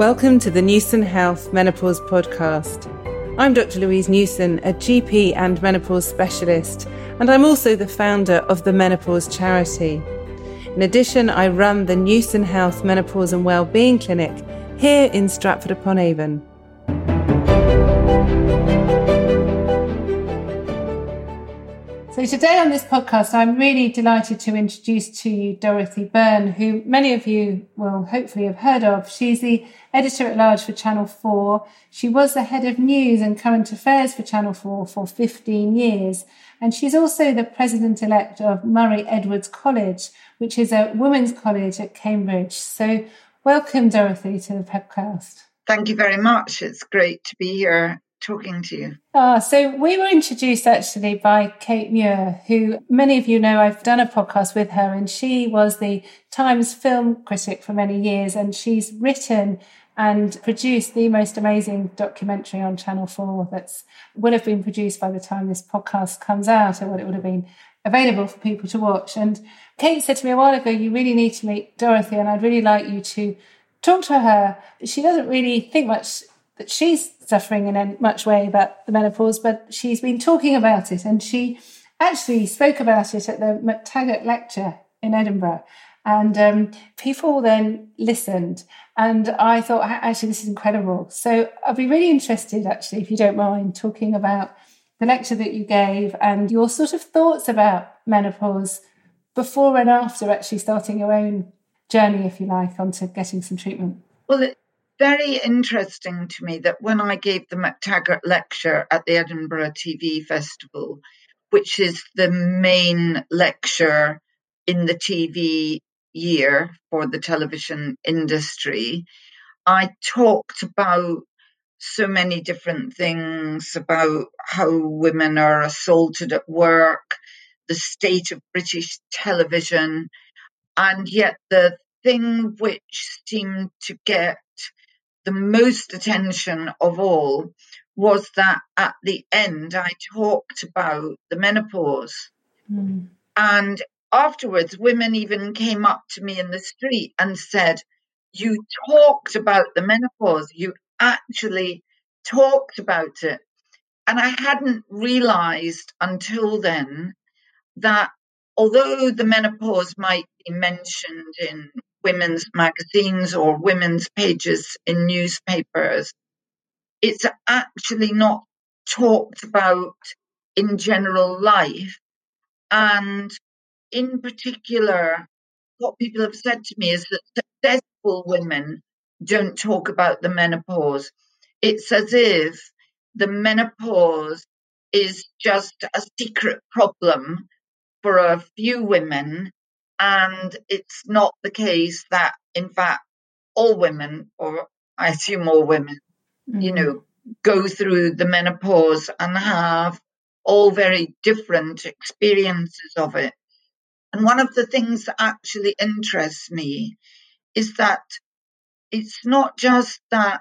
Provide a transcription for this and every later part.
Welcome to the Newson Health Menopause Podcast. I'm Dr. Louise Newson, a GP and menopause specialist, and I'm also the founder of the Menopause Charity. In addition, I run the Newson Health Menopause and Wellbeing Clinic here in Stratford upon Avon. So, today on this podcast, I'm really delighted to introduce to you Dorothy Byrne, who many of you will hopefully have heard of. She's the editor at large for Channel 4. She was the head of news and current affairs for Channel 4 for 15 years. And she's also the president elect of Murray Edwards College, which is a women's college at Cambridge. So, welcome, Dorothy, to the podcast. Thank you very much. It's great to be here talking to you. Ah, so we were introduced actually by Kate Muir, who many of you know I've done a podcast with her, and she was the Times film critic for many years, and she's written and produced the most amazing documentary on Channel 4 that's will have been produced by the time this podcast comes out, or what it would have been available for people to watch. And Kate said to me a while ago, You really need to meet Dorothy, and I'd really like you to talk to her. She doesn't really think much that she's suffering in much way about the menopause, but she's been talking about it and she actually spoke about it at the MacTaggart lecture in Edinburgh. And um, people then listened, and I thought, actually, this is incredible. So I'd be really interested, actually, if you don't mind, talking about the lecture that you gave and your sort of thoughts about menopause before and after actually starting your own journey, if you like, onto getting some treatment. Well, very interesting to me that when I gave the MacTaggart lecture at the Edinburgh TV Festival, which is the main lecture in the TV year for the television industry, I talked about so many different things about how women are assaulted at work, the state of British television, and yet the thing which seemed to get the most attention of all was that at the end I talked about the menopause. Mm. And afterwards, women even came up to me in the street and said, You talked about the menopause. You actually talked about it. And I hadn't realized until then that although the menopause might be mentioned in women's magazines or women's pages in newspapers. It's actually not talked about in general life. And in particular, what people have said to me is that successful women don't talk about the menopause. It's as if the menopause is just a secret problem for a few women and it's not the case that, in fact, all women, or I assume all women, mm-hmm. you know, go through the menopause and have all very different experiences of it. And one of the things that actually interests me is that it's not just that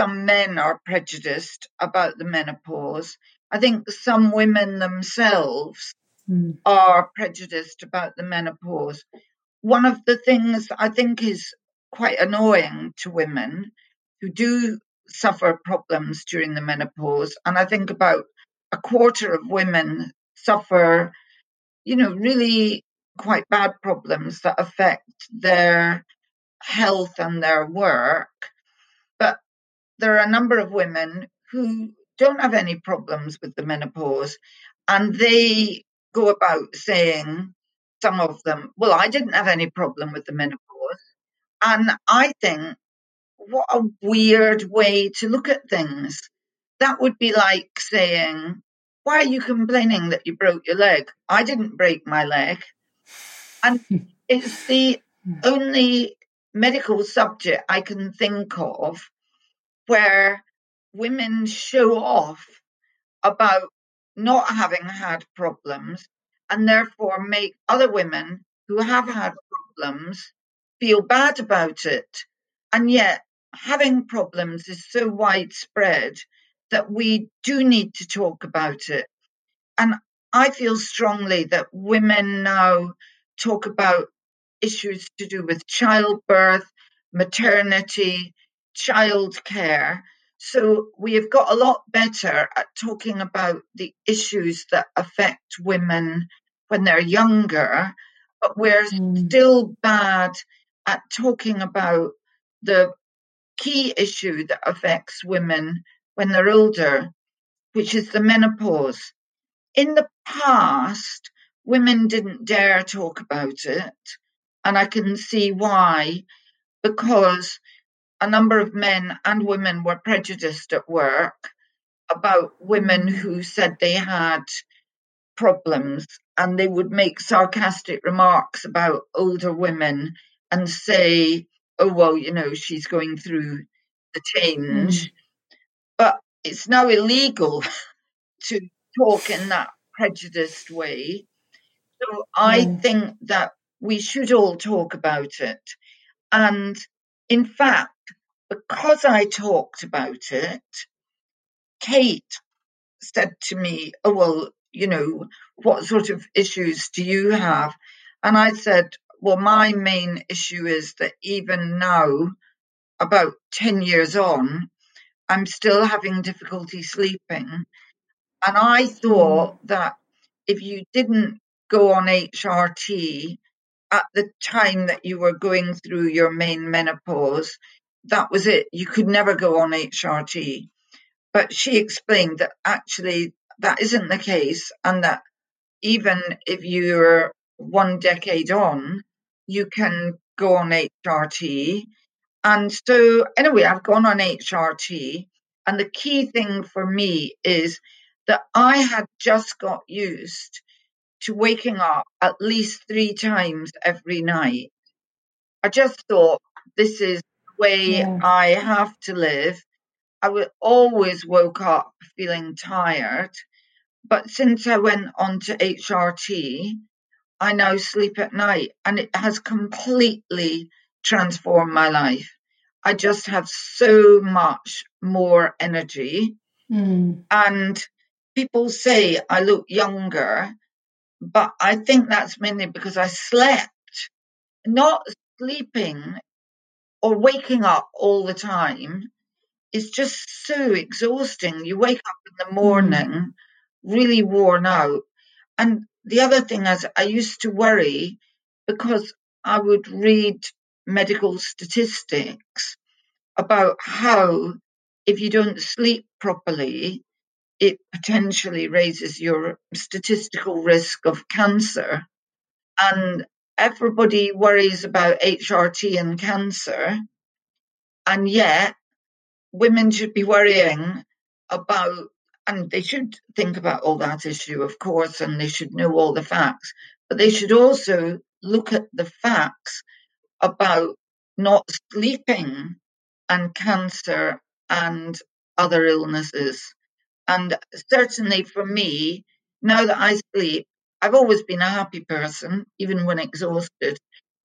some men are prejudiced about the menopause. I think some women themselves mm. are prejudiced about the menopause. One of the things I think is quite annoying to women who do suffer problems during the menopause, and I think about a quarter of women suffer, you know, really quite bad problems that affect their health and their work. But there are a number of women who don't have any problems with the menopause and they go about saying, some of them, well, I didn't have any problem with the menopause. And I think, what a weird way to look at things. That would be like saying, why are you complaining that you broke your leg? I didn't break my leg. And it's the only medical subject I can think of where women show off about not having had problems and therefore make other women who have had problems feel bad about it. And yet, having problems is so widespread that we do need to talk about it. And I feel strongly that women now talk about issues to do with childbirth, maternity, childcare. So we have got a lot better at talking about the issues that affect women when they're younger, but we're mm. still bad at talking about the key issue that affects women when they're older, which is the menopause. In the past, women didn't dare talk about it, and I can see why, because a number of men and women were prejudiced at work about women who said they had problems and they would make sarcastic remarks about older women and say, oh, well, you know, she's going through the change. Mm. But it's now illegal to talk in that prejudiced way. So I mm. think that we should all talk about it. And in fact, because I talked about it, Kate said to me, Oh, well, you know, what sort of issues do you have? And I said, Well, my main issue is that even now, about 10 years on, I'm still having difficulty sleeping. And I thought mm. that if you didn't go on HRT at the time that you were going through your main menopause, that was it. You could never go on HRT. But she explained that actually that isn't the case, and that even if you're one decade on, you can go on HRT. And so, anyway, I've gone on HRT. And the key thing for me is that I had just got used to waking up at least three times every night. I just thought this is way yeah. I have to live. I would always woke up feeling tired. But since I went on to HRT, I now sleep at night and it has completely transformed my life. I just have so much more energy. Mm. And people say I look younger, but I think that's mainly because I slept. Not sleeping or waking up all the time is just so exhausting. You wake up in the morning mm. really worn out. And the other thing is, I used to worry because I would read medical statistics about how if you don't sleep properly, it potentially raises your statistical risk of cancer. And everybody worries about HRT and cancer. And yet, women should be worrying about, and they should think about all that issue, of course, and they should know all the facts, but they should also look at the facts about not sleeping and cancer and other illnesses. And certainly for me, now that I sleep, I've always been a happy person, even when exhausted,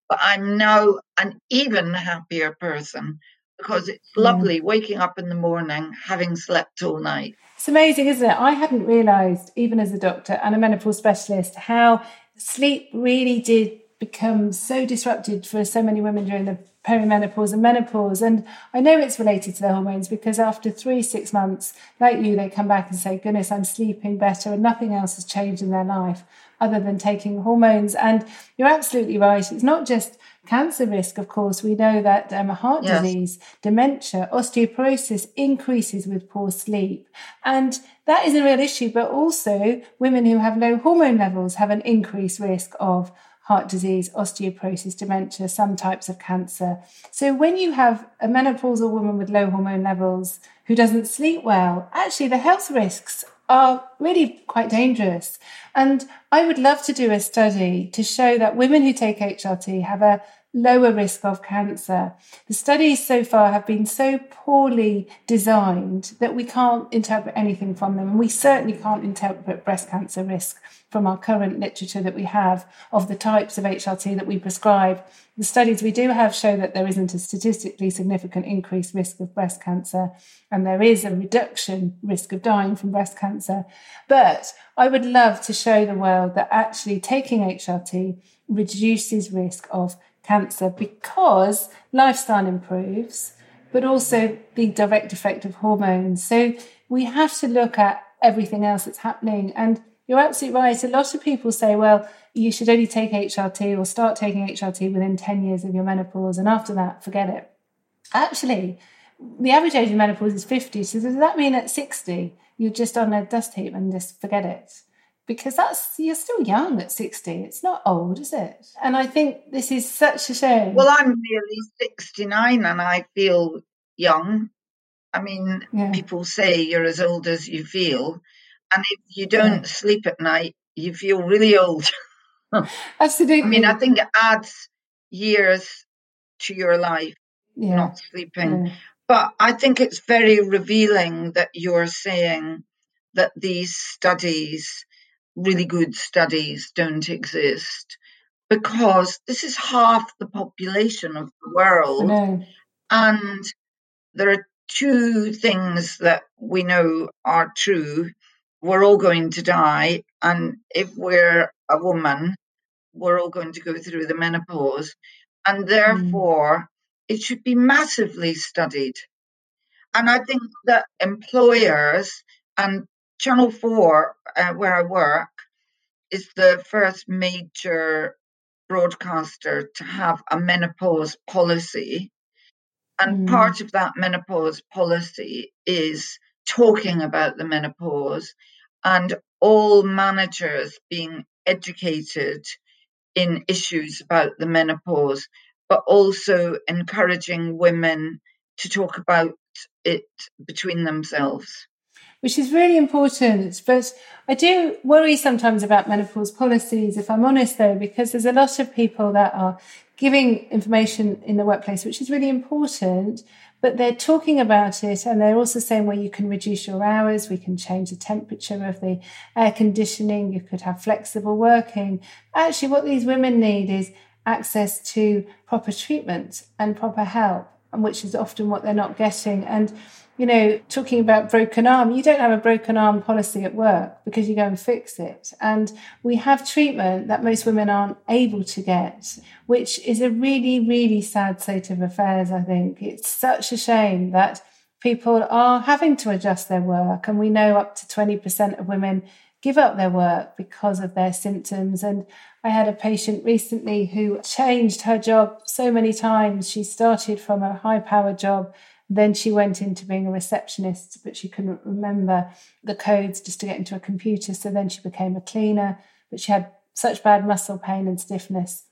but I'm now an even happier person because it's lovely waking up in the morning having slept all night. It's amazing, isn't it? I hadn't realised, even as a doctor and a menopause specialist, how sleep really did become so disrupted for so many women during the perimenopause and menopause. And I know it's related to the hormones because after three, six months, like you, they come back and say, goodness, I'm sleeping better and nothing else has changed in their life other than taking hormones. And you're absolutely right. It's not just cancer risk, of course. We know that um, heart yes. disease, dementia, osteoporosis increases with poor sleep. And that is a real issue, but also women who have low hormone levels have an increased risk of heart disease, osteoporosis, dementia, some types of cancer. So when you have a menopausal woman with low hormone levels who doesn't sleep well, actually the health risks are really quite dangerous. And I would love to do a study to show that women who take HRT have a lower risk of cancer. The studies so far have been so poorly designed that we can't interpret anything from them. And we certainly can't interpret breast cancer risk from our current literature that we have of the types of HRT that we prescribe. The studies we do have show that there isn't a statistically significant increased risk of breast cancer, and there is a reduction risk of dying from breast cancer. But I would love to show the world that actually taking HRT reduces risk of cancer because lifestyle improves, but also the direct effect of hormones. So we have to look at everything else that's happening. And you're absolutely right. A lot of people say, well, you should only take HRT or start taking HRT within 10 years of your menopause. And after that, forget it. Actually, the average age of menopause is 50. So does that mean at 60, you're just on a dust heap and just forget it? Because that's, you're still young at 60. It's not old, is it? And I think this is such a shame. Well, I'm nearly 69 and I feel young. I mean, yeah. people say you're as old as you feel. And if you don't yeah. sleep at night, you feel really old. Absolutely. I mean, I think it adds years to your life, yeah. not sleeping. But I think it's very revealing that you're saying that these studies, really good studies, don't exist because this is half the population of the world. And there are two things that we know are true. We're all going to die. And if we're a woman, we're all going to go through the menopause. And mm. therefore, mm it should be massively studied. And I think that employers and Channel 4, uh, where I work, is the first major broadcaster to have a menopause policy. And mm. part of that menopause policy is talking about the menopause and all managers being educated in issues about the menopause but also encouraging women to talk about it between themselves. Which is really important. But I do worry sometimes about menopause policies, if I'm honest, though, because there's a lot of people that are giving information in the workplace, which is really important, but they're talking about it and they're also saying, well, you can reduce your hours, we can change the temperature of the air conditioning, you could have flexible working. Actually, what these women need is access to proper treatment and proper help, and which is often what they're not getting. And you know, talking about broken arm, you don't have a broken arm policy at work because you go and fix it. And we have treatment that most women aren't able to get, which is a really, really sad state of affairs, I think. It's such a shame that people are having to adjust their work. And we know up to 20% of women give up their work because of their symptoms. And I had a patient recently who changed her job so many times. She started from a high power job, then she went into being a receptionist, but she couldn't remember the codes just to get into a computer. So then she became a cleaner, but she had such bad muscle pain and stiffness.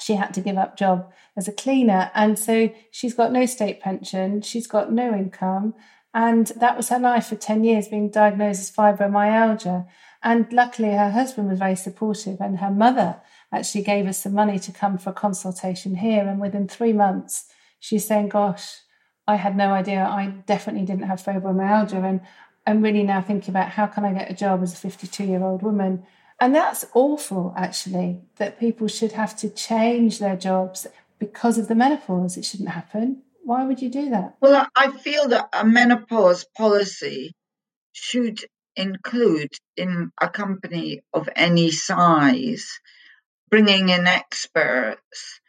She had to give up job as a cleaner. And so she's got no state pension, she's got no income. And that was her life for 10 years, being diagnosed as fibromyalgia. And luckily, her husband was very supportive, and her mother actually gave us some money to come for a consultation here. And within three months, she's saying, Gosh, I had no idea. I definitely didn't have fibromyalgia. And I'm really now thinking about how can I get a job as a 52 year old woman? And that's awful, actually, that people should have to change their jobs because of the menopause. It shouldn't happen. Why would you do that? Well, I feel that a menopause policy should include in a company of any size bringing in experts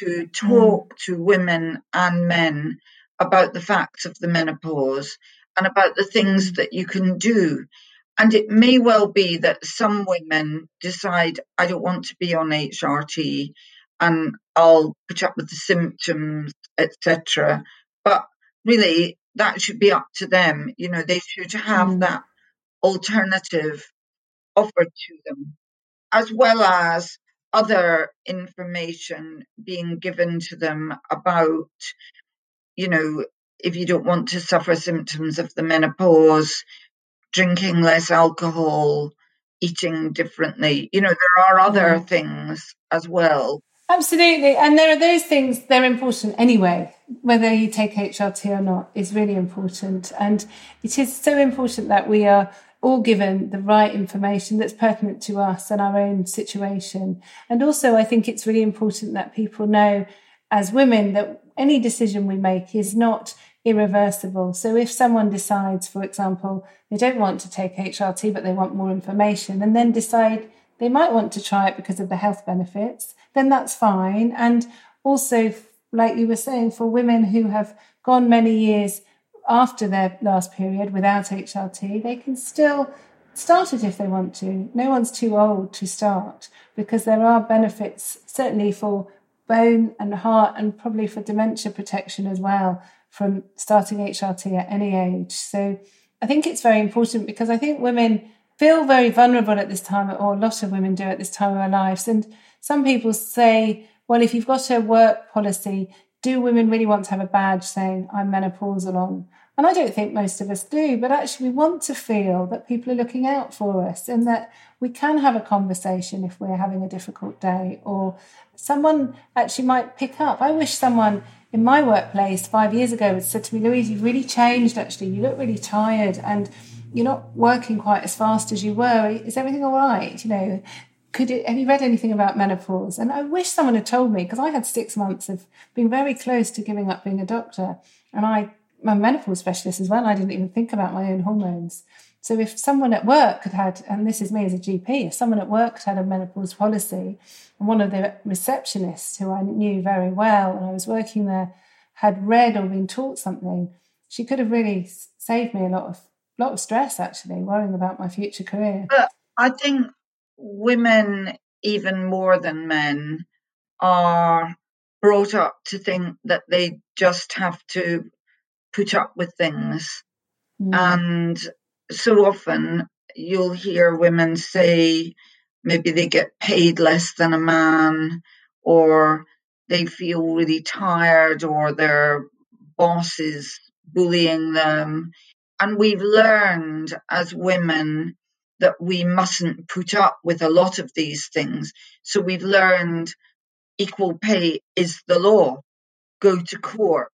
to talk mm. to women and men about the facts of the menopause and about the things that you can do. And it may well be that some women decide, I don't want to be on HRT and I'll put up with the symptoms, etc. But really, that should be up to them. You know, they should have mm. that alternative offered to them, as well as other information being given to them about, you know, if you don't want to suffer symptoms of the menopause, drinking less alcohol, eating differently. You know, there are other things as well. Absolutely. And there are those things, they're important anyway. Whether you take HRT or not is really important. And it is so important that we are all given the right information that's pertinent to us and our own situation. And also, I think it's really important that people know as women that any decision we make is not irreversible. So if someone decides, for example, they don't want to take HRT, but they want more information, and then decide they might want to try it because of the health benefits, then that's fine. And also, like you were saying, for women who have gone many years after their last period without HRT, they can still start it if they want to. No one's too old to start because there are benefits, certainly for bone and heart, and probably for dementia protection as well from starting HRT at any age. So I think it's very important because I think women feel very vulnerable at this time, or a lot of women do at this time of their lives. And some people say, well, if you've got a work policy, do women really want to have a badge saying I'm menopausal on? And I don't think most of us do, but actually, we want to feel that people are looking out for us and that we can have a conversation if we're having a difficult day, or someone actually might pick up. I wish someone in my workplace five years ago had said to me, Louise, you've really changed actually. You look really tired and you're not working quite as fast as you were. Is everything all right? You know, could it, have you read anything about menopause? And I wish someone had told me because I had six months of being very close to giving up being a doctor. And I my menopause specialist as well. I didn't even think about my own hormones. So if someone at work had had, and this is me as a GP, if someone at work had a menopause policy, and one of the receptionists who I knew very well and I was working there had read or been taught something, she could have really saved me a lot of lot of stress actually, worrying about my future career. But I think women, even more than men, are brought up to think that they just have to put up with things. Mm. And so often you'll hear women say maybe they get paid less than a man or they feel really tired or their boss is bullying them. And we've learned as women that we mustn't put up with a lot of these things. So we've learned equal pay is the law. Go to court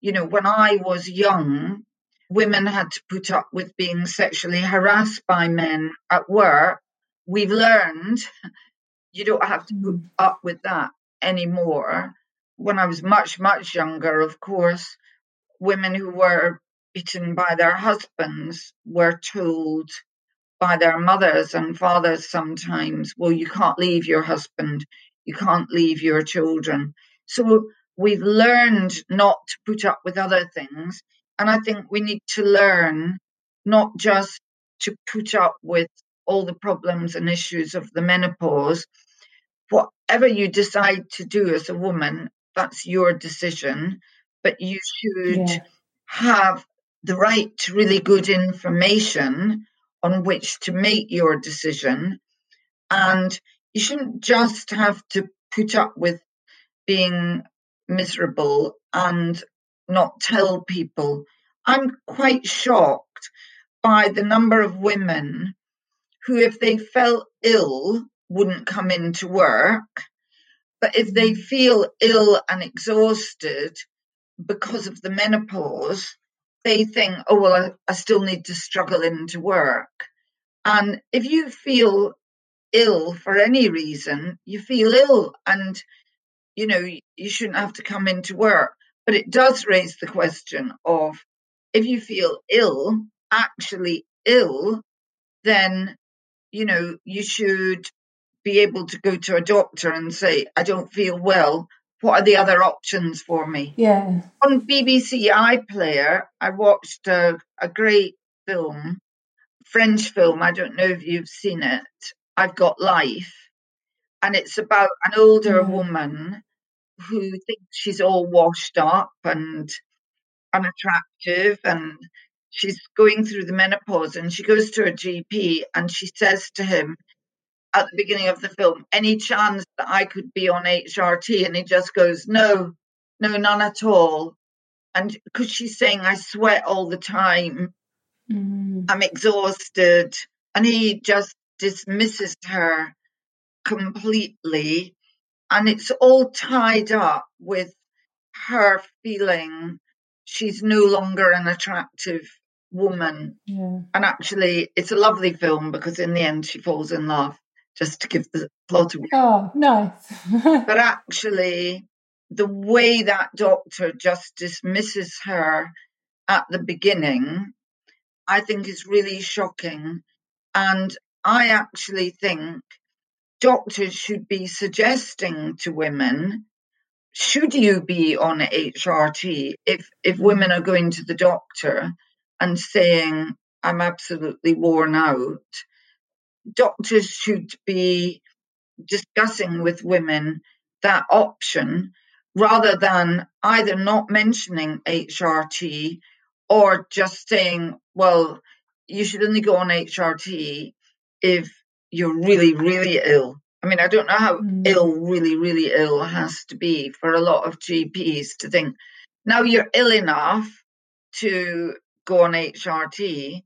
you know, when I was young, women had to put up with being sexually harassed by men at work. We've learned you don't have to put up with that anymore. When I was much, much younger, of course, women who were beaten by their husbands were told by their mothers and fathers sometimes, well, you can't leave your husband, you can't leave your children. So we've learned not to put up with other things. And I think we need to learn not just to put up with all the problems and issues of the menopause. Whatever you decide to do as a woman, that's your decision. But you should yeah. have the right to really good information on which to make your decision. And you shouldn't just have to put up with being miserable and not tell people. I'm quite shocked by the number of women who, if they felt ill, wouldn't come into work. But if they feel ill and exhausted because of the menopause, they think, oh, well, I, I still need to struggle into work. And if you feel ill for any reason, you feel ill. And you know, you shouldn't have to come into work. But it does raise the question of if you feel ill, actually ill, then, you know, you should be able to go to a doctor and say, I don't feel well. What are the other options for me? Yeah. On BBC iPlayer, I watched a, a great film, French film. I don't know if you've seen it. I've Got Life and it's about an older woman who thinks she's all washed up and unattractive and she's going through the menopause and she goes to her GP and she says to him at the beginning of the film, any chance that I could be on HRT? And he just goes, no, no, none at all. And because she's saying, I sweat all the time, mm. I'm exhausted. And he just dismisses her completely. And it's all tied up with her feeling she's no longer an attractive woman. Yeah. And actually, it's a lovely film because in the end, she falls in love, just to give the plot away. Oh, nice. but actually, the way that doctor just dismisses her at the beginning, I think is really shocking. And I actually think doctors should be suggesting to women should you be on HRT if if mm. women are going to the doctor and saying I'm absolutely worn out? Doctors should be discussing with women that option rather than either not mentioning HRT or just saying, well, you should only go on HRT if you're really, really ill. I mean, I don't know how mm. ill, really, really ill has to be for a lot of GPs to think, now you're ill enough to go on HRT.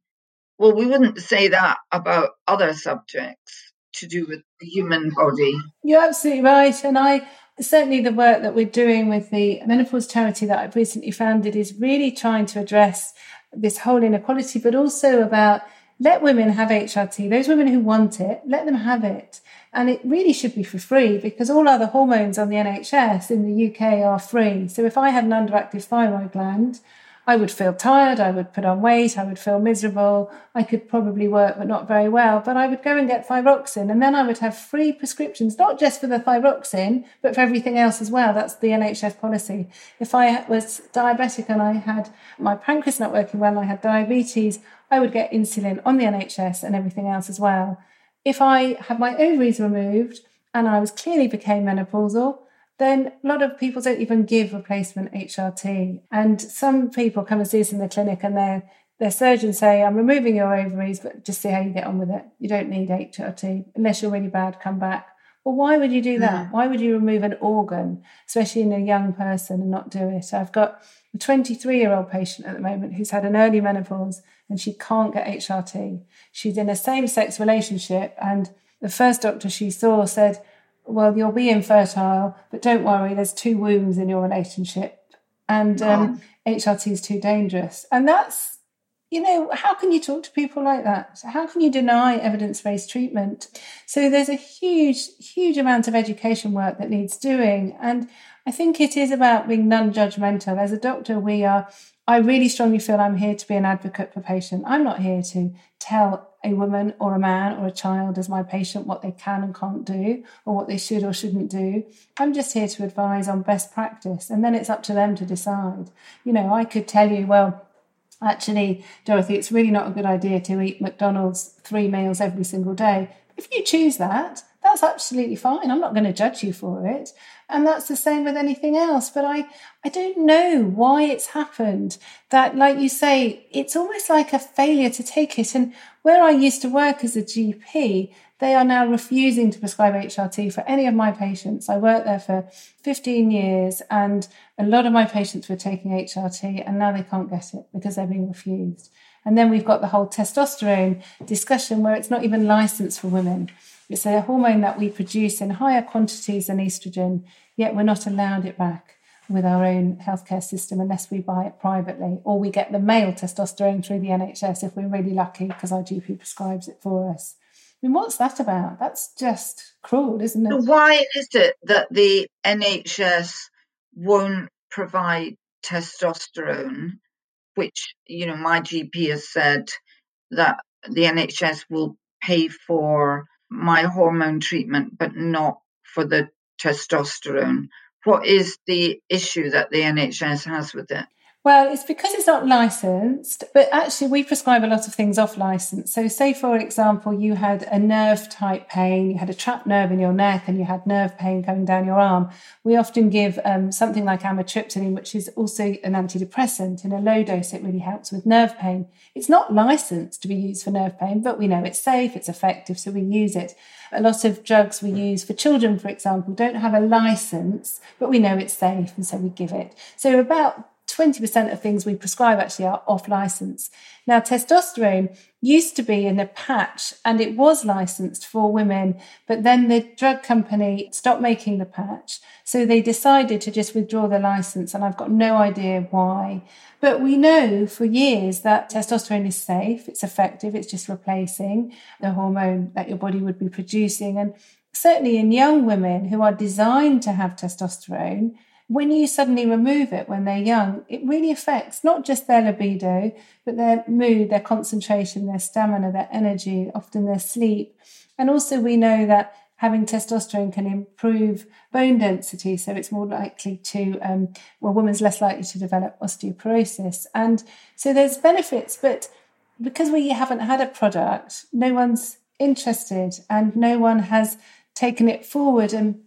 Well, we wouldn't say that about other subjects to do with the human body. You're absolutely right. And I certainly the work that we're doing with the menopause charity that I've recently founded is really trying to address this whole inequality, but also about let women have HRT. Those women who want it, let them have it. And it really should be for free because all other hormones on the NHS in the UK are free. So if I had an underactive thyroid gland, I would feel tired, I would put on weight, I would feel miserable, I could probably work but not very well, but I would go and get thyroxine and then I would have free prescriptions, not just for the thyroxine, but for everything else as well. That's the NHS policy. If I was diabetic and I had my pancreas not working well, I had diabetes, I would get insulin on the NHS and everything else as well. If I had my ovaries removed and I was clearly became menopausal, then a lot of people don't even give replacement HRT. And some people come and see us in the clinic and their their surgeons say, I'm removing your ovaries, but just see how you get on with it. You don't need HRT. Unless you're really bad, come back. Well, why would you do that? Mm. Why would you remove an organ, especially in a young person, and not do it? I've got a 23 year old patient at the moment who's had an early menopause and she can't get HRT. She's in a same sex relationship, and the first doctor she saw said, well, you'll be infertile, but don't worry, there's two wombs in your relationship. And um, oh. HRT is too dangerous. And that's, you know, how can you talk to people like that? How can you deny evidence based treatment? So there's a huge, huge amount of education work that needs doing. And I think it is about being non judgmental. As a doctor, we are I really strongly feel I'm here to be an advocate for patient. I'm not here to tell a woman or a man or a child as my patient what they can and can't do or what they should or shouldn't do. I'm just here to advise on best practice and then it's up to them to decide. You know, I could tell you, well, actually, Dorothy, it's really not a good idea to eat McDonald's three meals every single day. If you choose that, that's absolutely fine. I'm not going to judge you for it. And that's the same with anything else. But I, I don't know why it's happened that, like you say, it's almost like a failure to take it. And where I used to work as a GP, they are now refusing to prescribe HRT for any of my patients. I worked there for 15 years and a lot of my patients were taking HRT and now they can't get it because they're being refused. And then we've got the whole testosterone discussion where it's not even licensed for women. It's a hormone that we produce in higher quantities than estrogen, yet we're not allowed it back with our own healthcare system unless we buy it privately, or we get the male testosterone through the NHS if we're really lucky because our GP prescribes it for us. I mean, what's that about? That's just cruel, isn't it? Why is it that the NHS won't provide testosterone, which, you know, my GP has said that the NHS will pay for my hormone treatment, but not for the testosterone. What is the issue that the NHS has with it? Well, it's because it's not licensed, but actually we prescribe a lot of things off license. So say, for example, you had a nerve type pain, you had a trapped nerve in your neck and you had nerve pain coming down your arm. We often give um, something like amitriptyline, which is also an antidepressant. In a low dose, it really helps with nerve pain. It's not licensed to be used for nerve pain, but we know it's safe, it's effective, so we use it. A lot of drugs we use for children, for example, don't have a license, but we know it's safe, and so we give it. So about 20% of things we prescribe actually are off license. Now, testosterone used to be in a patch and it was licensed for women, but then the drug company stopped making the patch. So they decided to just withdraw the license, and I've got no idea why. But we know for years that testosterone is safe, it's effective, it's just replacing the hormone that your body would be producing. And certainly in young women who are designed to have testosterone, when you suddenly remove it when they're young, it really affects not just their libido, but their mood, their concentration, their stamina, their energy, often their sleep. And also, we know that having testosterone can improve bone density, so it's more likely to, um, well, a woman's less likely to develop osteoporosis. And so there's benefits, but because we haven't had a product, no one's interested and no one has taken it forward. And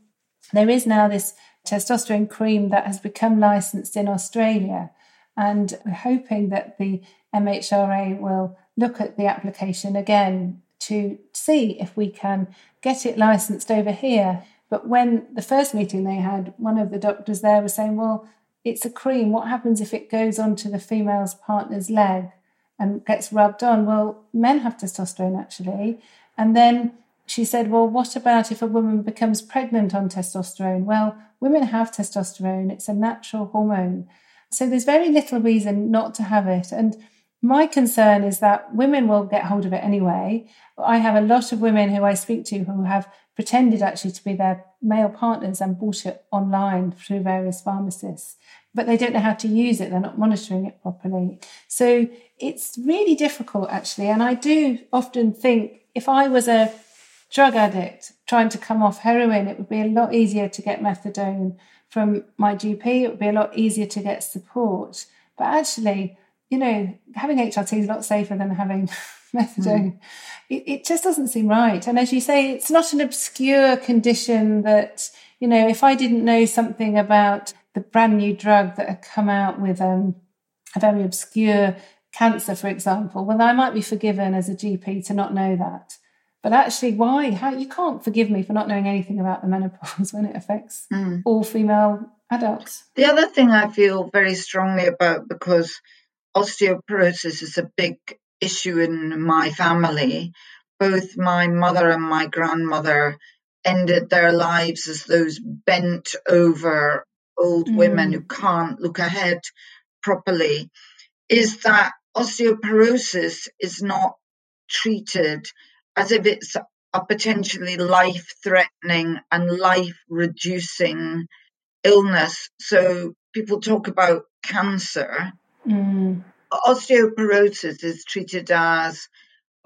there is now this testosterone cream that has become licensed in Australia. And we're hoping that the MHRA will look at the application again to see if we can get it licensed over here. But when the first meeting they had, one of the doctors there was saying, Well, it's a cream. What happens if it goes onto the female's partner's leg and gets rubbed on? Well, men have testosterone actually. And then she said, Well, what about if a woman becomes pregnant on testosterone? Well, women have testosterone, it's a natural hormone. So there's very little reason not to have it. And my concern is that women will get hold of it anyway. I have a lot of women who I speak to who have pretended actually to be their male partners and bought it online through various pharmacists, but they don't know how to use it. They're not monitoring it properly. So it's really difficult actually. And I do often think if I was a drug addict trying to come off heroin, it would be a lot easier to get methadone from my GP. It would be a lot easier to get support. But actually, you know, having HRT is a lot safer than having methadone. Mm. It, it just doesn't seem right. And as you say, it's not an obscure condition that, you know, if I didn't know something about the brand new drug that had come out with um, a very obscure cancer, for example, well, I might be forgiven as a GP to not know that. But actually, why? How you can't forgive me for not knowing anything about the menopause when it affects mm. all female adults. The other thing I feel very strongly about because osteoporosis is a big issue in my family. Both my mother and my grandmother ended their lives as those bent over old mm. women who can't look ahead properly. Is that osteoporosis is not treated as if it's a potentially life threatening and life reducing illness. So people talk about cancer Mm. Osteoporosis is treated as,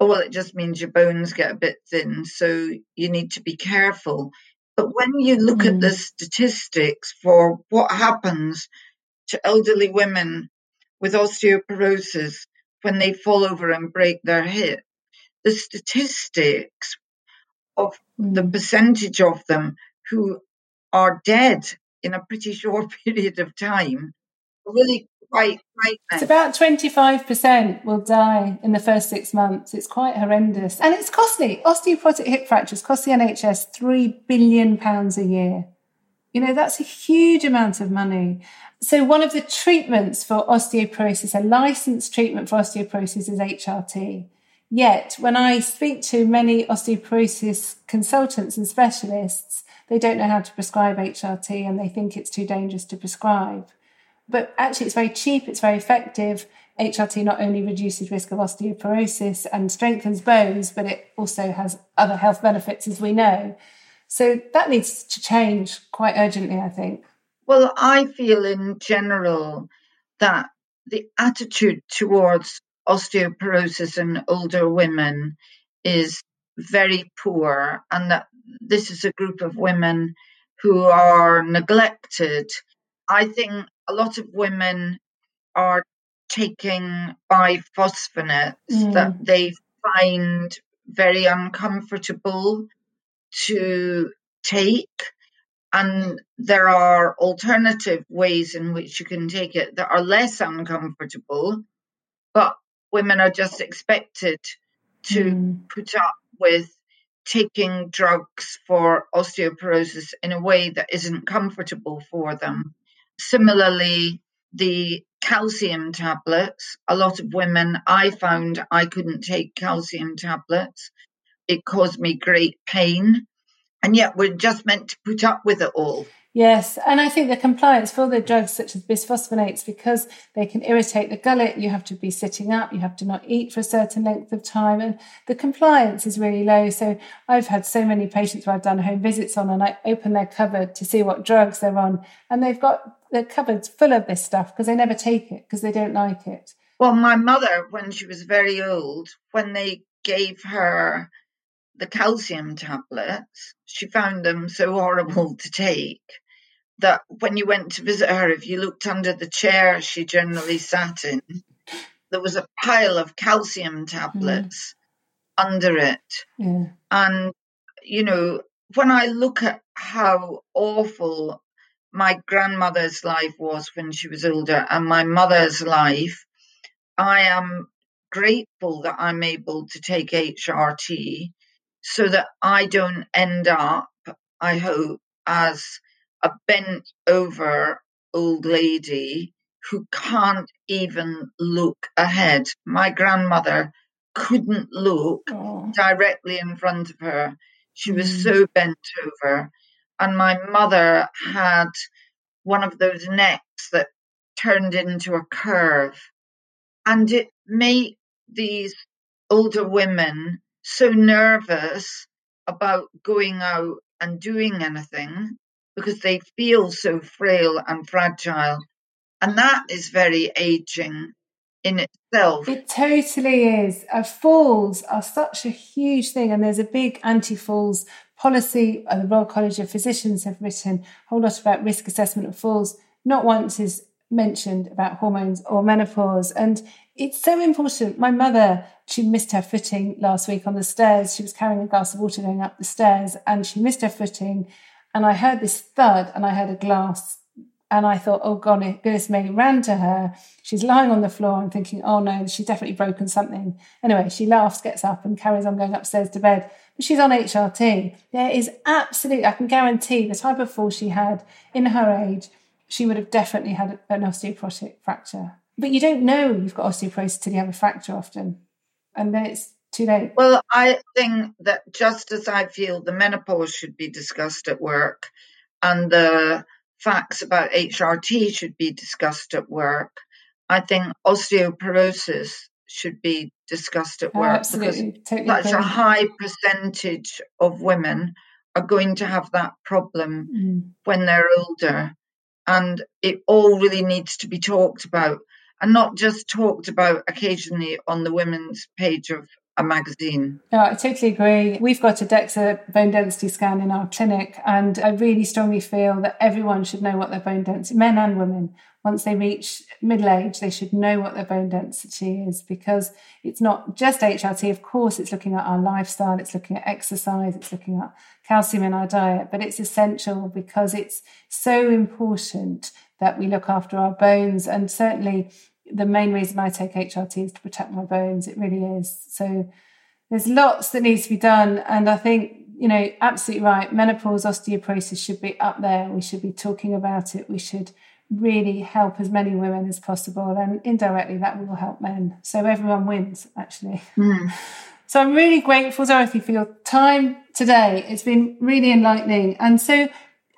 oh, well, it just means your bones get a bit thin, so you need to be careful. But when you look mm. at the statistics for what happens to elderly women with osteoporosis when they fall over and break their hip, the statistics of mm. the percentage of them who are dead in a pretty short period of time really quite It's about 25% will die in the first six months. It's quite horrendous. And it's costly. Osteoporotic hip fractures cost the NHS £3 billion a year. You know, that's a huge amount of money. So one of the treatments for osteoporosis, a licensed treatment for osteoporosis is HRT. Yet when I speak to many osteoporosis consultants and specialists, they don't know how to prescribe HRT and they think it's too dangerous to prescribe. But actually, it's very cheap, it's very effective. HRT not only reduces risk of osteoporosis and strengthens bones, but it also has other health benefits, as we know. So that needs to change quite urgently, I think. Well, I feel in general that the attitude towards osteoporosis in older women is very poor, and that this is a group of women who are neglected. I think a lot of women are taking bisphosphonates mm. that they find very uncomfortable to take. And there are alternative ways in which you can take it that are less uncomfortable, but women are just expected to mm. put up with taking drugs for osteoporosis in a way that isn't comfortable for them. Similarly, the calcium tablets, a lot of women, I found I couldn't take calcium tablets. It caused me great pain. And yet we're just meant to put up with it all. Yes, and I think the compliance for the drugs such as bisphosphonates, because they can irritate the gullet, you have to be sitting up, you have to not eat for a certain length of time, and the compliance is really low. So I've had so many patients where I've done home visits on, and I open their cupboard to see what drugs they're on, and they've got their cupboards full of this stuff because they never take it because they don't like it. Well, my mother, when she was very old, when they gave her the calcium tablets, she found them so horrible to take that when you went to visit her, if you looked under the chair she generally sat in, there was a pile of calcium tablets mm. under it. Yeah. And, you know, when I look at how awful my grandmother's life was when she was older and my mother's life, I am grateful that I'm able to take HRT so that I don't end up, I hope, as a bent over old lady who can't even look ahead. My grandmother couldn't look oh. directly in front of her. She was mm. so bent over. And my mother had one of those necks that turned into a curve. And it made these older women so nervous about going out and doing anything because they feel so frail and fragile. And that is very aging in itself. It totally is. Uh, falls are such a huge thing, and there's a big anti falls policy. Uh, the Royal College of Physicians have written a whole lot about risk assessment of falls. Not once is mentioned about hormones or menopause. And it's so important. My mother, she missed her footing last week on the stairs. She was carrying a glass of water going up the stairs and she missed her footing and I heard this thud and I heard a glass and I thought, oh God, goodness me, ran to her. She's lying on the floor and thinking, oh no, she's definitely broken something. Anyway, she laughs, gets up and carries on going upstairs to bed. But she's on HRT. There is absolutely, I can guarantee the type of fall she had in her age, she would have definitely had an osteoporotic fracture. But you don't know you've got osteoporosis till you have a fracture often. And then it's too late? Well, I think that just as I feel the menopause should be discussed at work and the facts about HRT should be discussed at work, I think osteoporosis should be discussed at work absolutely. because totally such a high percentage of women are going to have that problem mm. when they're older. And it all really needs to be talked about and not just talked about occasionally on the women's page of a magazine. Yeah, I totally agree. We've got a DEXA bone density scan in our clinic, and I really strongly feel that everyone should know what their bone density, men and women, once they reach middle age, they should know what their bone density is because it's not just HRT. Of course, it's looking at our lifestyle, it's looking at exercise, it's looking at calcium in our diet, but it's essential because it's so important that we look after our bones and certainly the main reason I take HRT is to protect my bones. It really is. So there's lots that needs to be done. And I think, you know, absolutely right. Menopause, osteoporosis should be up there. We should be talking about it. We should really help as many women as possible. And indirectly, that will help men. So everyone wins, actually. Mm. So I'm really grateful, Dorothy, for your time today. It's been really enlightening. And so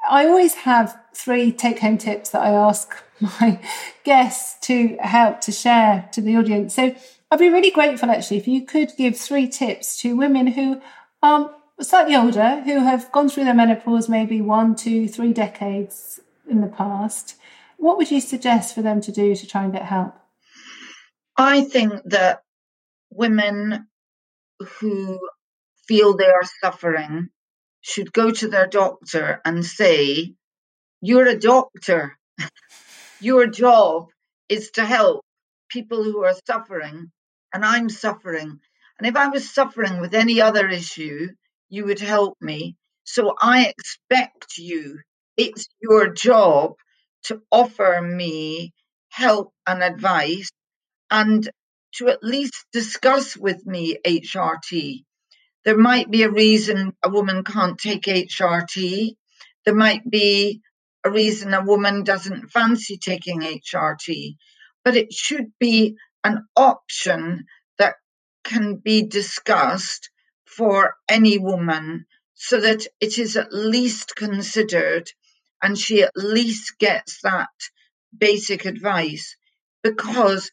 I always have three take home tips that I ask my guests to help to share to the audience. So I'd be really grateful actually if you could give three tips to women who are slightly older, who have gone through their menopause maybe one, two, three decades in the past. What would you suggest for them to do to try and get help? I think that women who feel they are suffering should go to their doctor and say, You're a doctor. Your job is to help people who are suffering, and I'm suffering. And if I was suffering with any other issue, you would help me. So I expect you, it's your job to offer me help and advice and to at least discuss with me HRT. There might be a reason a woman can't take HRT. There might be a reason a woman doesn't fancy taking HRT, but it should be an option that can be discussed for any woman so that it is at least considered and she at least gets that basic advice because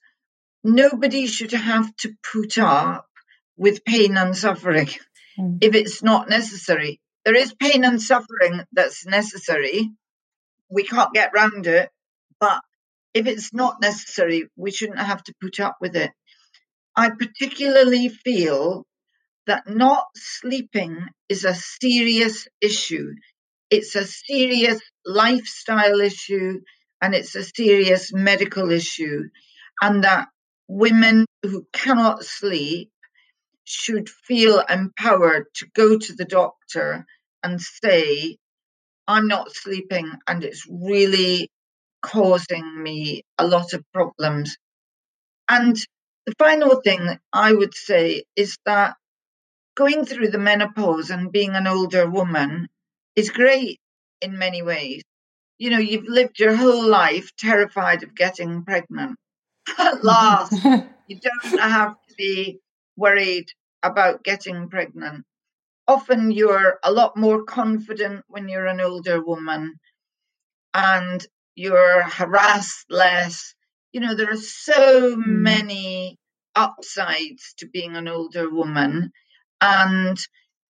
nobody should have to put up with pain and suffering mm. if it's not necessary. There is pain and suffering that's necessary, we can't get round it. But if it's not necessary, we shouldn't have to put up with it. I particularly feel that not sleeping is a serious issue. It's a serious lifestyle issue and it's a serious medical issue. And that women who cannot sleep should feel empowered to go to the doctor and say, I'm not sleeping and it's really causing me a lot of problems. And the final thing I would say is that going through the menopause and being an older woman is great in many ways. You know, you've lived your whole life terrified of getting pregnant. At last, you don't have to be worried about getting pregnant. Often you're a lot more confident when you're an older woman and you're harassed less. You know, there are so mm. many upsides to being an older woman. And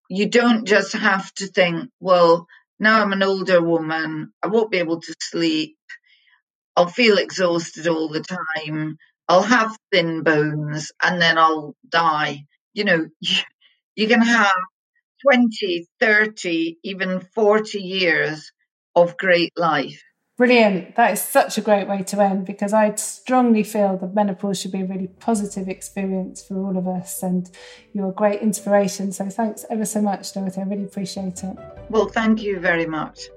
you don't just have to think, well, now I'm an older woman, I won't be able to sleep, I'll feel exhausted all the time, I'll have thin bones, and then I'll die. You know, you, you can have 20, 30, even 40 years of great life. Brilliant. That is such a great way to end because I strongly feel that menopause should be a really positive experience for all of us. And you're a great inspiration. So thanks ever so much, Dorothy. I really appreciate it. Well, thank you very much.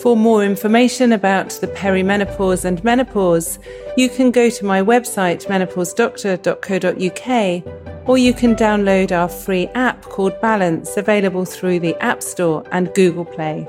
For more information about the perimenopause and menopause, you can go to my website menopausedoctor.co.uk or you can download our free app called Balance available through the App Store and Google Play.